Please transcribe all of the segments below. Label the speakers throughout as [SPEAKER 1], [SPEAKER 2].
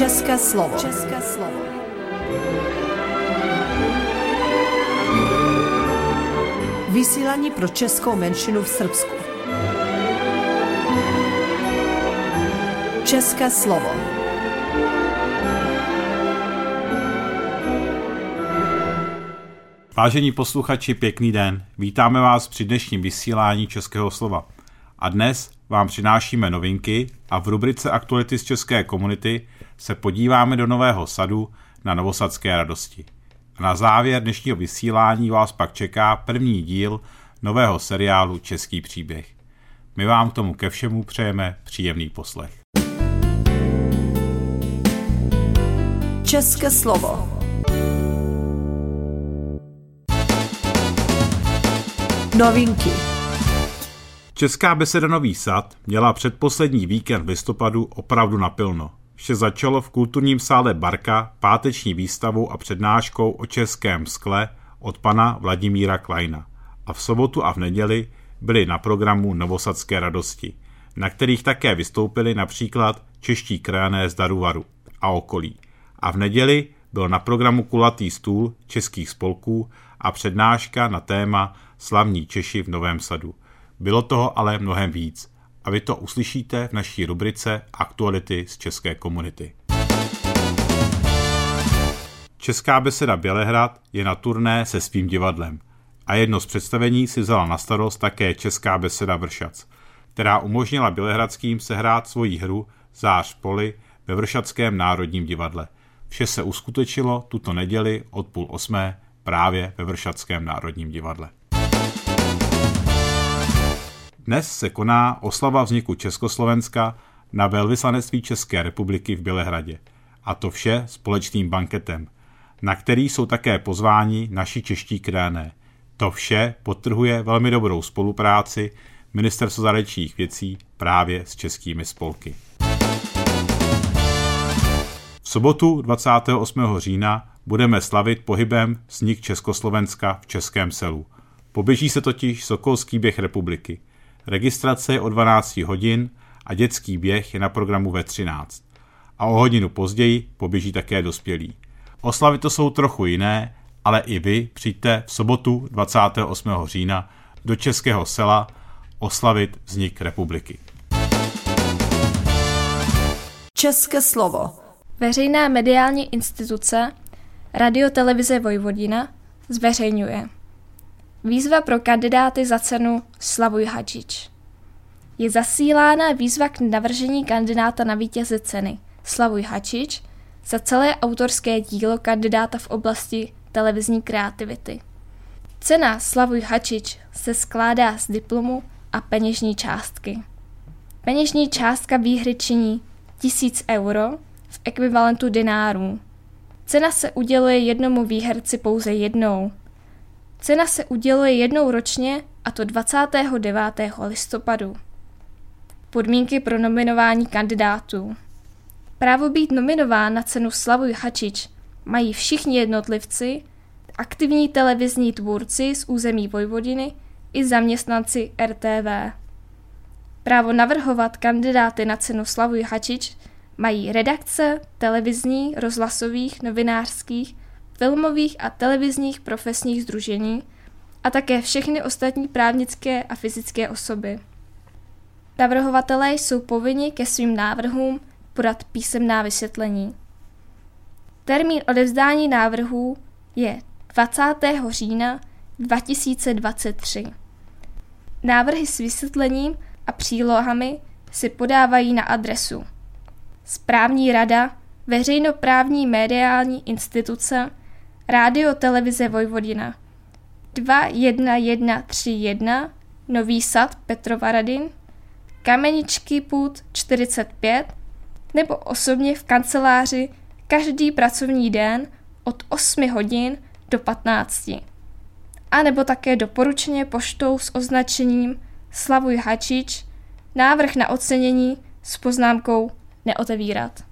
[SPEAKER 1] České slovo. České slovo. Vysílání pro českou menšinu v Srbsku. České slovo.
[SPEAKER 2] Vážení posluchači, pěkný den. Vítáme vás při dnešním vysílání Českého slova. A dnes vám přinášíme novinky a v rubrice Aktuality z české komunity se podíváme do Nového sadu na Novosadské radosti. A na závěr dnešního vysílání vás pak čeká první díl nového seriálu Český příběh. My vám k tomu ke všemu přejeme příjemný poslech.
[SPEAKER 1] České slovo. Novinky.
[SPEAKER 2] Česká beseda Nový sad měla předposlední víkend v listopadu opravdu napilno. Vše začalo v kulturním sále Barka páteční výstavou a přednáškou o českém skle od pana Vladimíra Kleina. A v sobotu a v neděli byly na programu Novosadské radosti, na kterých také vystoupili například čeští krajané z Daruvaru a okolí. A v neděli byl na programu kulatý stůl českých spolků a přednáška na téma Slavní Češi v Novém sadu. Bylo toho ale mnohem víc a vy to uslyšíte v naší rubrice Aktuality z české komunity. Česká beseda Bělehrad je na turné se svým divadlem a jedno z představení si vzala na starost také Česká beseda Vršac, která umožnila Bělehradským sehrát svoji hru Zář poli ve Vršackém národním divadle. Vše se uskutečilo tuto neděli od půl osmé právě ve Vršackém národním divadle. Dnes se koná oslava vzniku Československa na velvyslanectví České republiky v Bělehradě. A to vše společným banketem, na který jsou také pozváni naši čeští krajané. To vše potrhuje velmi dobrou spolupráci Ministerstva zahraničních věcí právě s českými spolky. V sobotu 28. října budeme slavit pohybem vznik Československa v Českém selu. Poběží se totiž Sokolský běh republiky – Registrace je o 12 hodin a dětský běh je na programu ve 13. A o hodinu později poběží také dospělí. Oslavy to jsou trochu jiné, ale i vy přijďte v sobotu 28. října do Českého sela oslavit vznik republiky.
[SPEAKER 1] České slovo.
[SPEAKER 3] Veřejná mediální instituce Radio Televize Vojvodina zveřejňuje. Výzva pro kandidáty za cenu Slavuj Hadžič. Je zasílána výzva k navržení kandidáta na vítěze ceny Slavuj Hadžič za celé autorské dílo kandidáta v oblasti televizní kreativity. Cena Slavuj Hadžič se skládá z diplomu a peněžní částky. Peněžní částka výhry činí 1000 euro v ekvivalentu dinárů. Cena se uděluje jednomu výherci pouze jednou – Cena se uděluje jednou ročně, a to 29. listopadu. Podmínky pro nominování kandidátů. Právo být nominován na cenu Slavuj Hačič mají všichni jednotlivci, aktivní televizní tvůrci z území Vojvodiny i zaměstnanci RTV. Právo navrhovat kandidáty na cenu Slavuj Hačič mají redakce televizní, rozhlasových, novinářských filmových a televizních profesních združení a také všechny ostatní právnické a fyzické osoby. Navrhovatelé jsou povinni ke svým návrhům podat písemná vysvětlení. Termín odevzdání návrhů je 20. října 2023. Návrhy s vysvětlením a přílohami si podávají na adresu Správní rada veřejnoprávní mediální instituce Rádio Televize Vojvodina 21131 Nový sad Petrova Radin Kameničky půd 45 nebo osobně v kanceláři každý pracovní den od 8 hodin do 15. A nebo také doporučeně poštou s označením Slavuj Hačič návrh na ocenění s poznámkou neotevírat.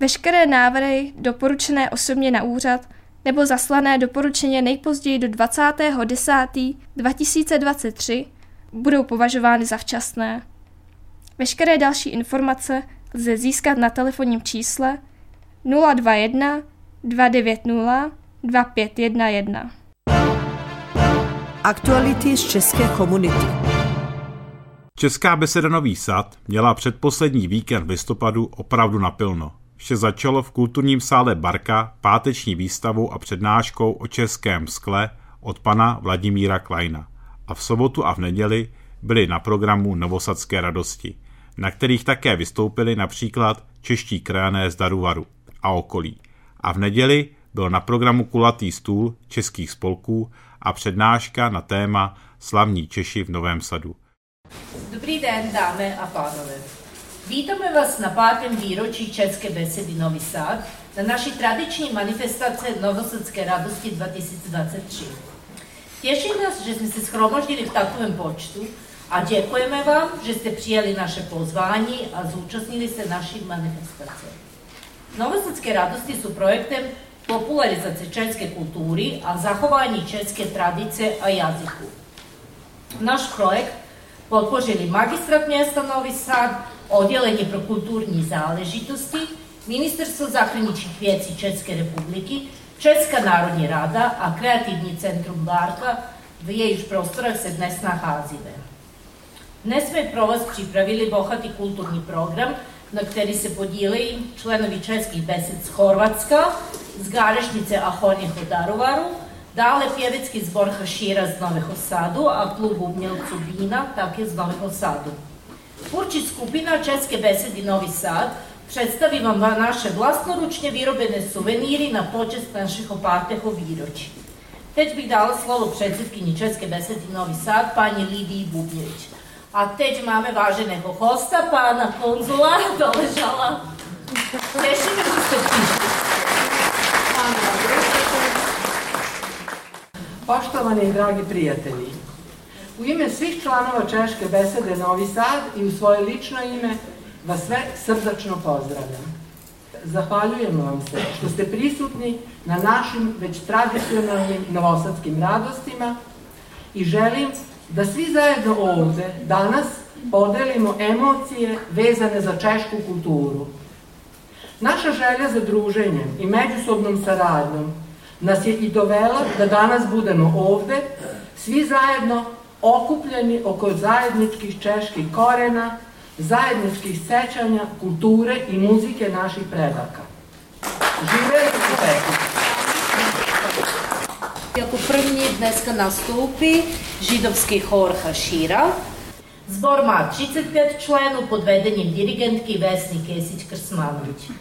[SPEAKER 3] Veškeré návrhy doporučené osobně na úřad nebo zaslané doporučeně nejpozději do 20.10.2023 budou považovány za včasné. Veškeré další informace lze získat na telefonním čísle 021 290 2511.
[SPEAKER 1] Aktuality z české komunity.
[SPEAKER 2] Česká beseda Nový Sad měla předposlední víkend v listopadu opravdu napilno. Vše začalo v kulturním sále Barka páteční výstavou a přednáškou o českém skle od pana Vladimíra Kleina. A v sobotu a v neděli byly na programu Novosadské radosti, na kterých také vystoupili například čeští krajané z Daruvaru a okolí. A v neděli byl na programu kulatý stůl českých spolků a přednáška na téma Slavní Češi v Novém sadu.
[SPEAKER 4] Dobrý den, dámy a pánové. Vítáme vás na pátém výročí České besedy Nový Sad na naší tradiční manifestace Novosadské radosti 2023. Těší nás, že jsme se schromoždili v takovém počtu a děkujeme vám, že jste přijali naše pozvání a zúčastnili se naší manifestace. Novosadské radosti jsou projektem popularizace české kultury a zachování české tradice a jazyku. Naš projekt podpořili magistrat města Novi Sad, oddělení pro kulturní záležitosti, Ministerstvo zahraničních věcí České republiky, Česká národní rada a Kreativní centrum Barka, v jejíž prostorách se dnes nacházíme. Dnes jsme pro vás připravili bohatý kulturní program, na který se podílejí členovi českých besed z Chorvatska, z Garešnice a Hornjeho Daruvaru, dále pjevecký zbor Hašira z Nového Sadu a klub umělců Bína také z Nového Sadu. Tvůrčí skupina České besedy Novi Sad představí vám naše vlastnoručně vyrobené suveníry na počest našeho pátého výročí. Teď bych dala slovo předsedkyni České besedy Novi Sad, paní Lidii Bubjevič. A teď máme váženého hosta, pána konzula Doležala. Tešíme, že ste prišli.
[SPEAKER 5] Poštovani i dragi prijatelji, u ime svih članova Češke besede Novi Sad i u svoje lično ime vas sve srdačno pozdravljam. Zahvaljujem vam se što ste prisutni na našim već tradicionalnim novosadskim radostima i želim da svi zajedno ovde danas podelimo emocije vezane za češku kulturu. Naša želja za druženjem i međusobnom saradnjom nas je i dovela da danas budemo ovde, svi zajedno okupljeni oko zajedničkih čeških korena, zajedničkih sećanja, kulture i muzike naših predaka. Živeli su Pekić!
[SPEAKER 4] Jako první dneska nastoupí židovský chor Hašira. Zbor má 35 členů pod vedením dirigentky Vesny Kesić-Krsmanović.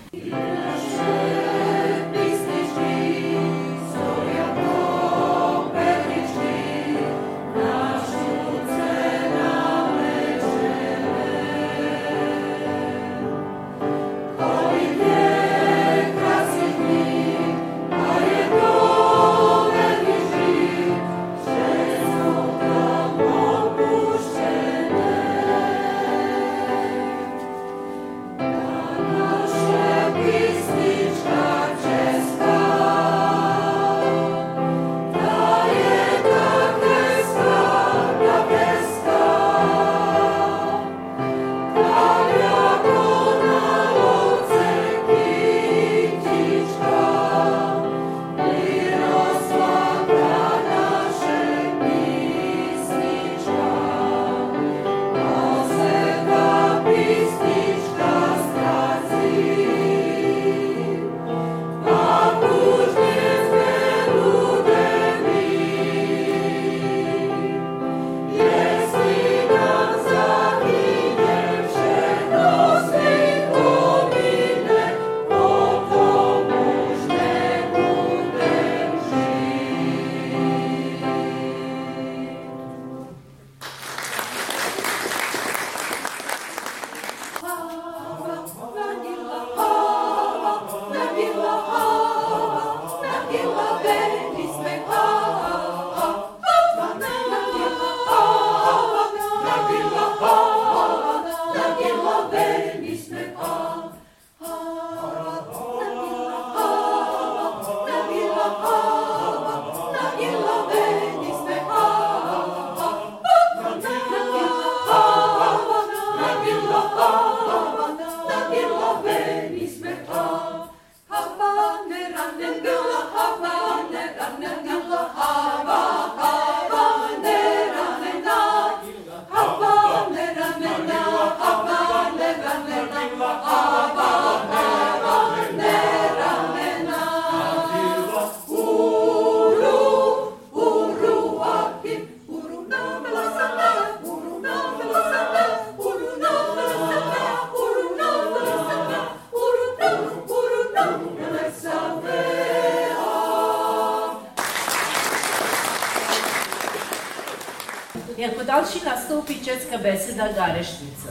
[SPEAKER 4] Beseda Garešnica.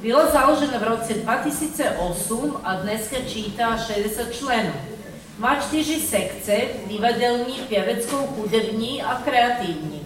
[SPEAKER 4] Byla založena v roce 2008 a dneska čítá 60 členů. Má čtyři sekce, divadelní, pěveckou, hudební a kreativní.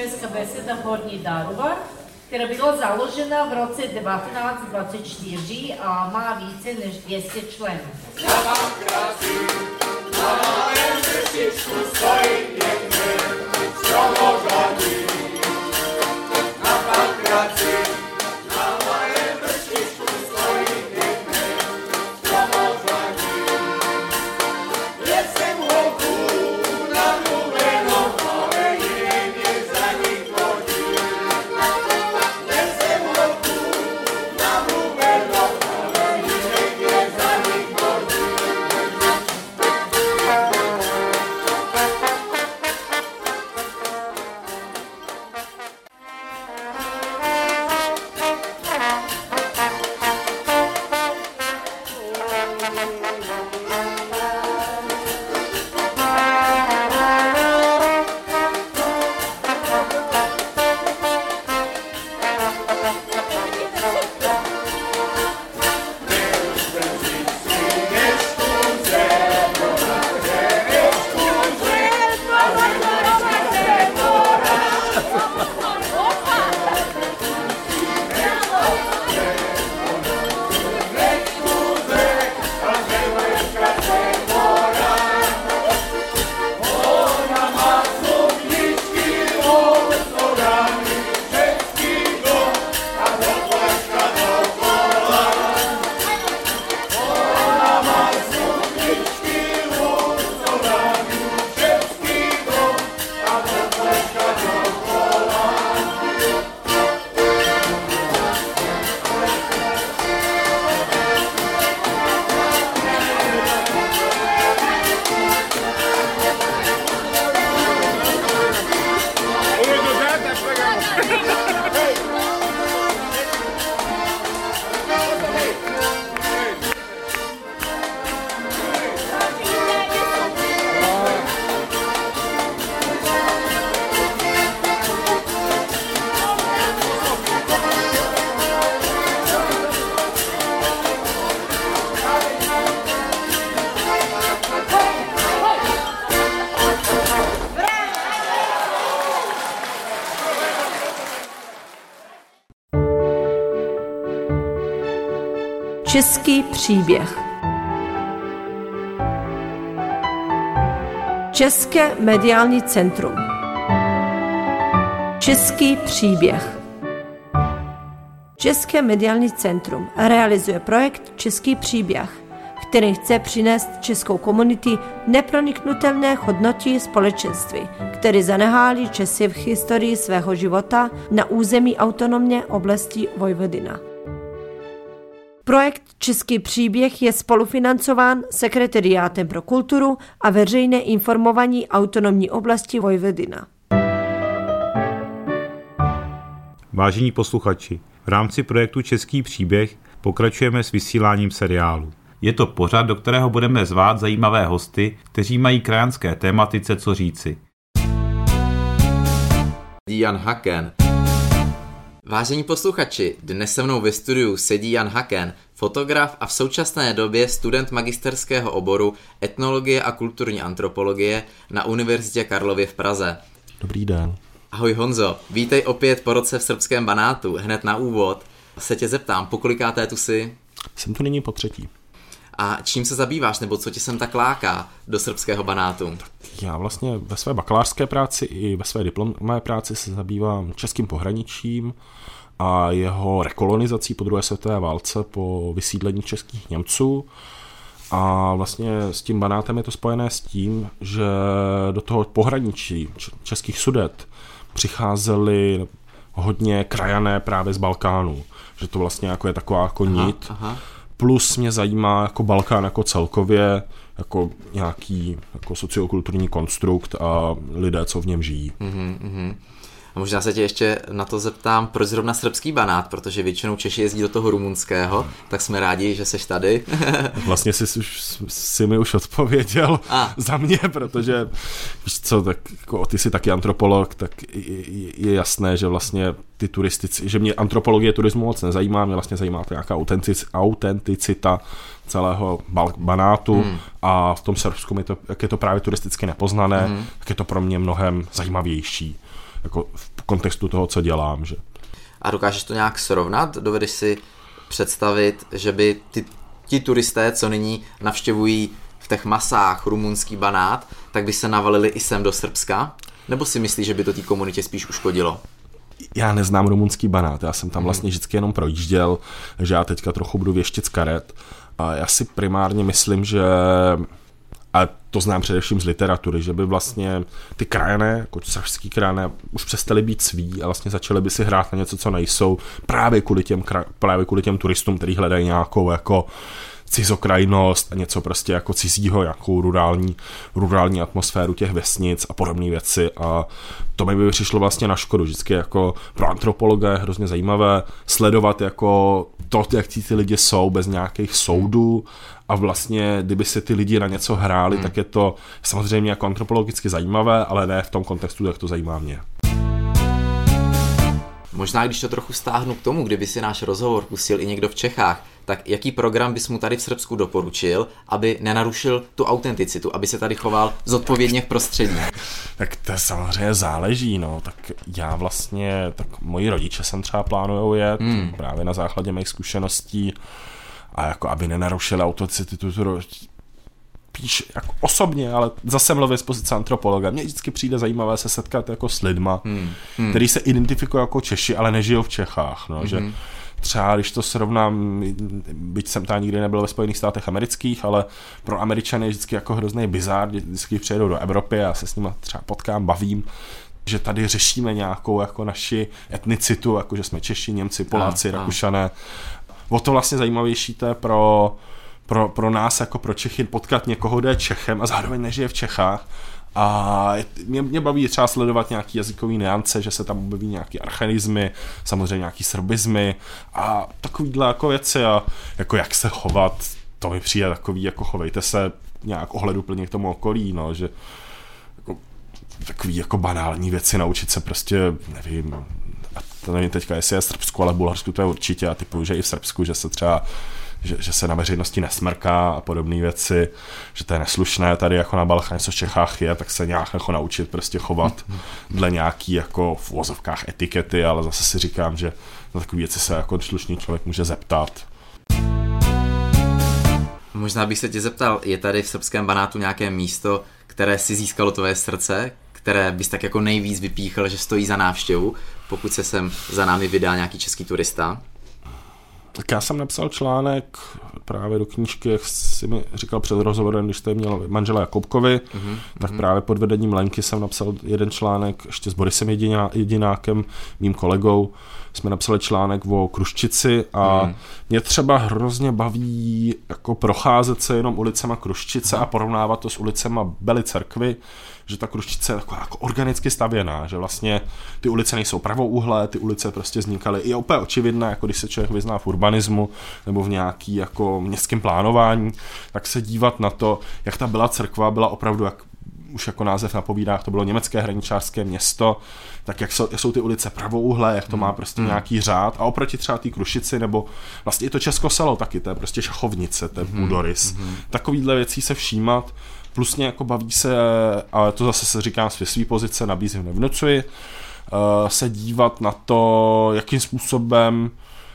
[SPEAKER 4] Česká беседа Horní Daruba, která byla založena v roce 1924 a má více než 200 členů.
[SPEAKER 1] Dávám krásy, stojí pěkně, Na pankraci, Český příběh. České mediální centrum. Český příběh. České mediální centrum realizuje projekt Český příběh, který chce přinést českou komunitě neproniknutelné hodnoty společenství, které zaneháli Česi v historii svého života na území autonomně oblasti Vojvodina. Projekt Český příběh je spolufinancován Sekretariátem pro kulturu a veřejné informování autonomní oblasti Vojvodina.
[SPEAKER 2] Vážení posluchači, v rámci projektu Český příběh pokračujeme s vysíláním seriálu. Je to pořad, do kterého budeme zvát zajímavé hosty, kteří mají krajanské tématice co říci.
[SPEAKER 6] Jan Haken. Vážení posluchači, dnes se mnou ve studiu sedí Jan Haken, fotograf a v současné době student magisterského oboru etnologie a kulturní antropologie na Univerzitě Karlově v Praze.
[SPEAKER 7] Dobrý den.
[SPEAKER 6] Ahoj Honzo, vítej opět po roce v srbském banátu. Hned na úvod se tě zeptám, pokolikáté tu si?
[SPEAKER 7] Jsem tu nyní po třetí.
[SPEAKER 6] A čím se zabýváš, nebo co tě sem tak láká do srbského banátu?
[SPEAKER 7] Já vlastně ve své bakalářské práci i ve své diplomové práci se zabývám českým pohraničím a jeho rekolonizací po druhé světové válce po vysídlení českých Němců. A vlastně s tím banátem je to spojené s tím, že do toho pohraničí českých sudet přicházeli hodně krajané právě z Balkánu. Že to vlastně jako je taková jako nit. Aha, aha plus mě zajímá jako Balkán jako celkově, jako nějaký jako sociokulturní konstrukt a lidé, co v něm žijí. Mm-hmm.
[SPEAKER 6] Možná se tě ještě na to zeptám, proč zrovna srbský banát, protože většinou Češi jezdí do toho rumunského, tak jsme rádi, že jsi tady.
[SPEAKER 7] vlastně jsi, už, jsi mi už odpověděl a. za mě, protože víš co, tak jako ty jsi taky antropolog, tak je, je jasné, že vlastně ty turistici, že mě antropologie turismu moc nezajímá, mě vlastně zajímá to nějaká autentic, autenticita celého banátu hmm. a v tom Srbsku, je to, jak je to právě turisticky nepoznané, hmm. tak je to pro mě mnohem zajímavější jako v kontextu toho, co dělám. Že.
[SPEAKER 6] A dokážeš to nějak srovnat? Dovedeš si představit, že by ty, ti turisté, co nyní navštěvují v těch masách rumunský banát, tak by se navalili i sem do Srbska? Nebo si myslíš, že by to té komunitě spíš uškodilo?
[SPEAKER 7] Já neznám rumunský banát, já jsem tam mhm. vlastně vždycky jenom projížděl, že já teďka trochu budu věštit z karet. A já si primárně myslím, že a to znám především z literatury, že by vlastně ty krajané, jako srbský krajané, už přestali být sví a vlastně začali by si hrát na něco, co nejsou, právě kvůli těm, právě kvůli těm turistům, kteří hledají nějakou jako cizokrajnost a něco prostě jako cizího, nějakou rurální, rurální atmosféru těch vesnic a podobné věci a to mi by přišlo vlastně na škodu. Vždycky jako pro antropologa je hrozně zajímavé sledovat jako to, jak ty lidi jsou bez nějakých soudů a vlastně, kdyby se ty lidi na něco hráli, hmm. tak je to samozřejmě jako antropologicky zajímavé, ale ne v tom kontextu, jak to zajímá mě.
[SPEAKER 6] Možná, když to trochu stáhnu k tomu, kdyby si náš rozhovor pustil i někdo v Čechách, tak jaký program bys mu tady v Srbsku doporučil, aby nenarušil tu autenticitu, aby se tady choval zodpovědně v prostředí?
[SPEAKER 7] Tak to samozřejmě záleží, no. Tak já vlastně, tak moji rodiče jsem třeba plánujou jet, hmm. právě na základě mých zkušeností a jako aby nenarušili autenticitu píš jako osobně, ale zase mluvím z pozice antropologa. Mně vždycky přijde zajímavé se setkat jako s lidma, hmm. Hmm. který se identifikují jako Češi, ale nežijou v Čechách. No, hmm. že třeba když to srovnám, byť jsem tam nikdy nebyl ve Spojených státech amerických, ale pro Američany je vždycky jako hrozný bizár, vždycky přijedou do Evropy a se s nimi třeba potkám, bavím, že tady řešíme nějakou jako naši etnicitu, jako že jsme Češi, Němci, Poláci, a, Rakušané. O to vlastně zajímavější to je pro, pro, pro nás jako pro Čechy potkat někoho, kdo je Čechem a zároveň nežije v Čechách. A mě, mě baví třeba sledovat nějaký jazykový neance, že se tam objeví nějaký archaizmy, samozřejmě nějaký srbizmy a takovýhle jako věci a jako jak se chovat, to mi přijde takový, jako chovejte se nějak ohleduplně k tomu okolí, no, že jako, takový jako banální věci, naučit se prostě, nevím, to nevím teďka, jestli je Srbsku, ale v Bulharsku to je určitě a typu, že i v Srbsku, že se třeba že, že se na veřejnosti nesmrká a podobné věci, že to je neslušné tady jako na Balcháně, co v Čechách je, tak se nějak jako naučit prostě chovat dle nějaký jako v uvozovkách etikety, ale zase si říkám, že na takové věci se jako slušný člověk může zeptat.
[SPEAKER 6] Možná bych se tě zeptal, je tady v srbském banátu nějaké místo, které si získalo tvoje srdce, které bys tak jako nejvíc vypíchl, že stojí za návštěvu, pokud se sem za námi vydá nějaký český turista?
[SPEAKER 7] Tak já jsem napsal článek právě do knížky, jak jsi mi říkal před rozhovorem, když jste měl manžela Jakubkovi, mm-hmm. tak právě pod vedením Lenky jsem napsal jeden článek ještě s Borisem Jediná, Jedinákem, mým kolegou, jsme napsali článek o Kruščici a mm. mě třeba hrozně baví jako procházet se jenom ulicema Kruščice mm. a porovnávat to s ulicema Bely Cerkvy, že ta Kruščice je taková jako organicky stavěná, že vlastně ty ulice nejsou pravouhlé, ty ulice prostě vznikaly. Je úplně očividné, jako když se člověk vyzná v urbanismu nebo v nějaký jako městském plánování, tak se dívat na to, jak ta byla cerkva byla opravdu jak už jako název napovídá, to bylo německé hraničářské město, tak jak jsou, jak jsou ty ulice pravouhlé, jak to má prostě mm. nějaký řád a oproti třeba té Krušici nebo vlastně i to Česko selo taky, to je prostě šachovnice, to je mm. Budoris. Mm. Takovýhle věcí se všímat, plus mě jako baví se, ale to zase se říkám z své pozice, nabízím, nevnucuji, uh, se dívat na to, jakým způsobem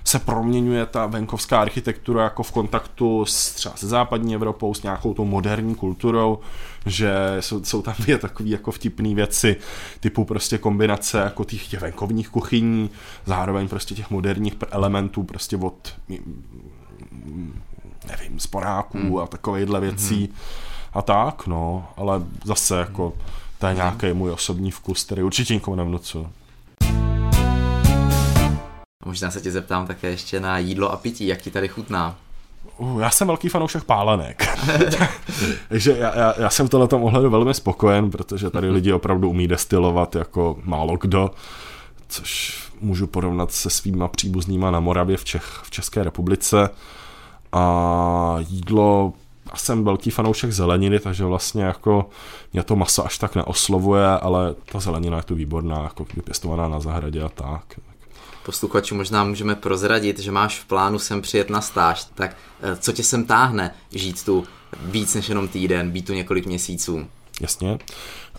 [SPEAKER 7] se proměňuje ta venkovská architektura jako v kontaktu s, třeba se západní Evropou, s nějakou tou moderní kulturou, že jsou, jsou tam dvě takové jako vtipné věci, typu prostě kombinace jako těch, těch venkovních kuchyní, zároveň prostě těch moderních elementů prostě od nevím, sporáků hmm. a takovýchhle věcí hmm. a tak, no, ale zase jako to je hmm. nějaký můj osobní vkus, který určitě nikomu nevnucu.
[SPEAKER 6] Možná se tě zeptám také ještě na jídlo a pití, jak ti tady chutná?
[SPEAKER 7] Uh, já jsem velký fanoušek pálenek. Takže já, já, já jsem v tomhle ohledu velmi spokojen, protože tady lidi opravdu umí destilovat jako málo kdo, což můžu porovnat se svýma příbuznýma na Moravě v, Čech, v České republice. A jídlo já jsem velký fanoušek zeleniny, takže vlastně jako mě to maso až tak neoslovuje, ale ta zelenina je tu výborná, jako vypěstovaná na zahradě a tak
[SPEAKER 6] posluchačům možná můžeme prozradit, že máš v plánu sem přijet na stáž, tak eh, co tě sem táhne žít tu víc než jenom týden, být tu několik měsíců?
[SPEAKER 7] Jasně.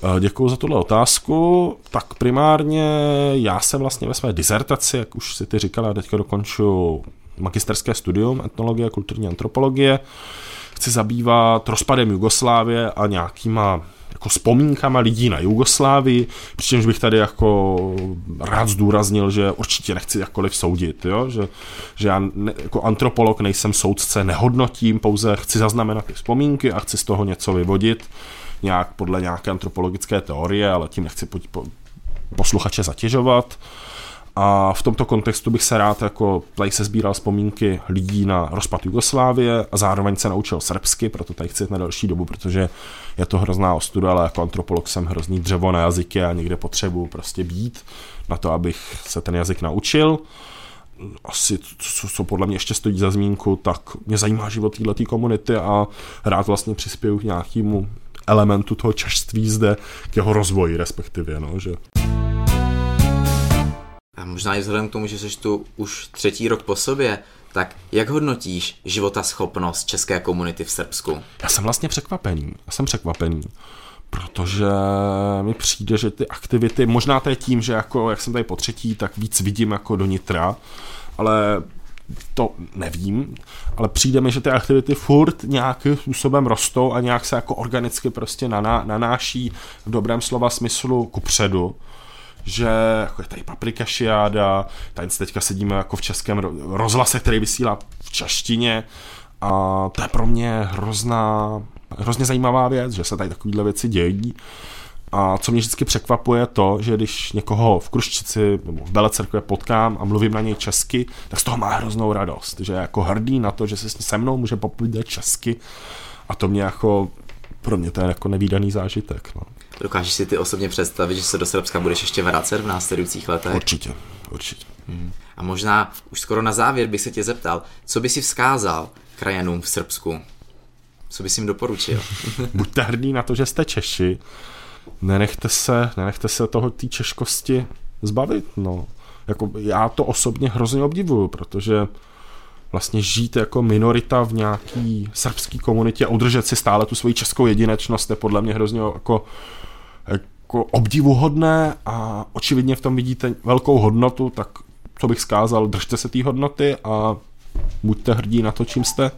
[SPEAKER 7] Eh, Děkuji za tuhle otázku. Tak primárně já jsem vlastně ve své dizertaci, jak už si ty říkala, teďka dokonču magisterské studium etnologie a kulturní antropologie. Chci zabývat rozpadem Jugoslávie a nějakýma jako vzpomínkama lidí na Jugoslávii, přičemž bych tady jako rád zdůraznil, že určitě nechci jakkoliv soudit, jo? Že, že já ne, jako antropolog nejsem soudce, nehodnotím, pouze chci zaznamenat ty vzpomínky a chci z toho něco vyvodit, nějak podle nějaké antropologické teorie, ale tím nechci po, po, posluchače zatěžovat. A v tomto kontextu bych se rád jako tady se sbíral vzpomínky lidí na rozpad Jugoslávie a zároveň se naučil srbsky, proto tady chci na další dobu, protože je to hrozná ostuda, ale jako antropolog jsem hrozný dřevo na jazyky a někde potřebuji prostě být na to, abych se ten jazyk naučil. Asi, co, co podle mě ještě stojí za zmínku, tak mě zajímá život této komunity a rád vlastně přispěju k nějakému elementu toho čašství zde, k jeho rozvoji respektive, no, že...
[SPEAKER 6] A možná i vzhledem k tomu, že jsi tu už třetí rok po sobě, tak jak hodnotíš života schopnost české komunity v Srbsku?
[SPEAKER 7] Já jsem vlastně překvapený. Já jsem překvapený protože mi přijde, že ty aktivity, možná to je tím, že jako, jak jsem tady po třetí, tak víc vidím jako do nitra, ale to nevím, ale přijde mi, že ty aktivity furt nějakým způsobem rostou a nějak se jako organicky prostě naná, nanáší v dobrém slova smyslu kupředu že jako je tady Paprika Šiáda, tady teďka sedíme jako v českém rozhlase, který vysílá v čaštině a to je pro mě hrozná, hrozně zajímavá věc, že se tady takovéhle věci dějí. A co mě vždycky překvapuje to, že když někoho v Kruščici nebo v Belecerkvě potkám a mluvím na něj česky, tak z toho má hroznou radost, že je jako hrdý na to, že se se mnou může popovídat česky a to mě jako, pro mě to je jako nevýdaný zážitek. No.
[SPEAKER 6] Dokážeš si ty osobně představit, že se do Srbska budeš ještě vracet v následujících letech?
[SPEAKER 7] Určitě, určitě. Hmm.
[SPEAKER 6] A možná už skoro na závěr bych se tě zeptal, co by si vzkázal krajanům v Srbsku? Co bys jim doporučil?
[SPEAKER 7] Buďte hrdí na to, že jste Češi. Nenechte se, nenechte se toho té češkosti zbavit. No. Jako já to osobně hrozně obdivuju, protože vlastně žít jako minorita v nějaký srbský komunitě a udržet si stále tu svoji českou jedinečnost je podle mě hrozně jako jako obdivuhodné a očividně v tom vidíte velkou hodnotu, tak co bych skázal, držte se té hodnoty a buďte hrdí na to, čím jste.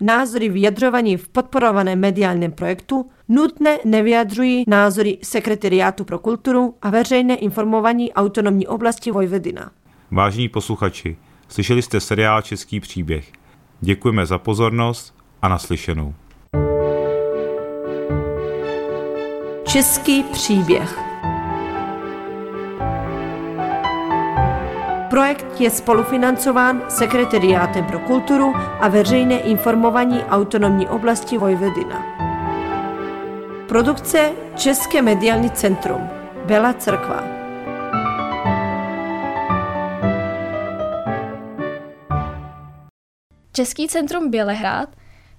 [SPEAKER 1] názory vyjadřovaní v podporovaném mediálním projektu nutně nevyjadřují názory Sekretariátu pro kulturu a veřejné informování autonomní oblasti Vojvodina.
[SPEAKER 2] Vážení posluchači, slyšeli jste seriál Český příběh. Děkujeme za pozornost a naslyšenou.
[SPEAKER 1] Český příběh Projekt je spolufinancován Sekretariátem pro kulturu a veřejné informování autonomní oblasti Vojvodina. Produkce České mediální centrum Bela Crkva
[SPEAKER 3] Český centrum Bělehrad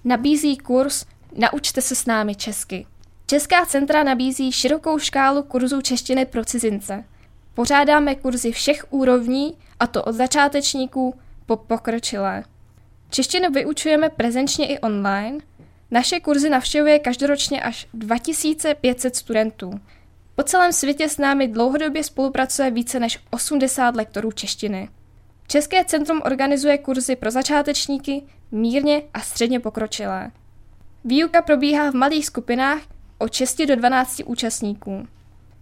[SPEAKER 3] nabízí kurz Naučte se s námi česky. Česká centra nabízí širokou škálu kurzů češtiny pro cizince – Pořádáme kurzy všech úrovní, a to od začátečníků po pokročilé. Češtinu vyučujeme prezenčně i online. Naše kurzy navštěvuje každoročně až 2500 studentů. Po celém světě s námi dlouhodobě spolupracuje více než 80 lektorů češtiny. České centrum organizuje kurzy pro začátečníky, mírně a středně pokročilé. Výuka probíhá v malých skupinách od 6 do 12 účastníků.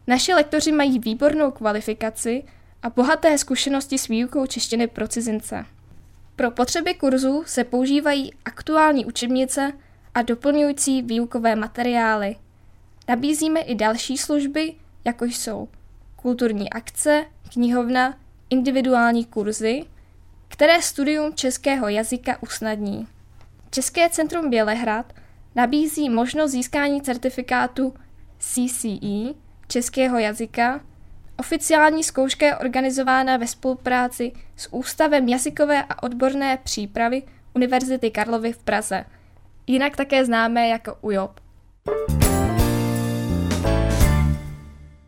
[SPEAKER 3] Naši lektoři mají výbornou kvalifikaci a bohaté zkušenosti s výukou češtiny pro cizince. Pro potřeby kurzu se používají aktuální učebnice a doplňující výukové materiály. Nabízíme i další služby, jako jsou kulturní akce, knihovna, individuální kurzy, které studium českého jazyka usnadní. České centrum Bělehrad nabízí možnost získání certifikátu CCE, českého jazyka. Oficiální zkouška je organizována ve spolupráci s Ústavem jazykové a odborné přípravy Univerzity Karlovy v Praze, jinak také známé jako UJOP.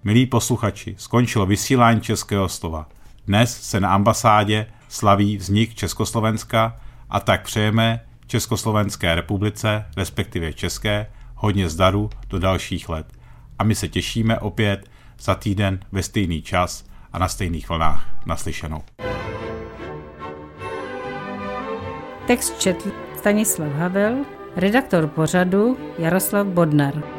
[SPEAKER 2] Milí posluchači, skončilo vysílání Českého slova. Dnes se na ambasádě slaví vznik Československa a tak přejeme Československé republice, respektive České, hodně zdaru do dalších let a my se těšíme opět za týden ve stejný čas a na stejných vlnách naslyšenou.
[SPEAKER 8] Text četl Stanislav Havel, redaktor pořadu Jaroslav Bodnar.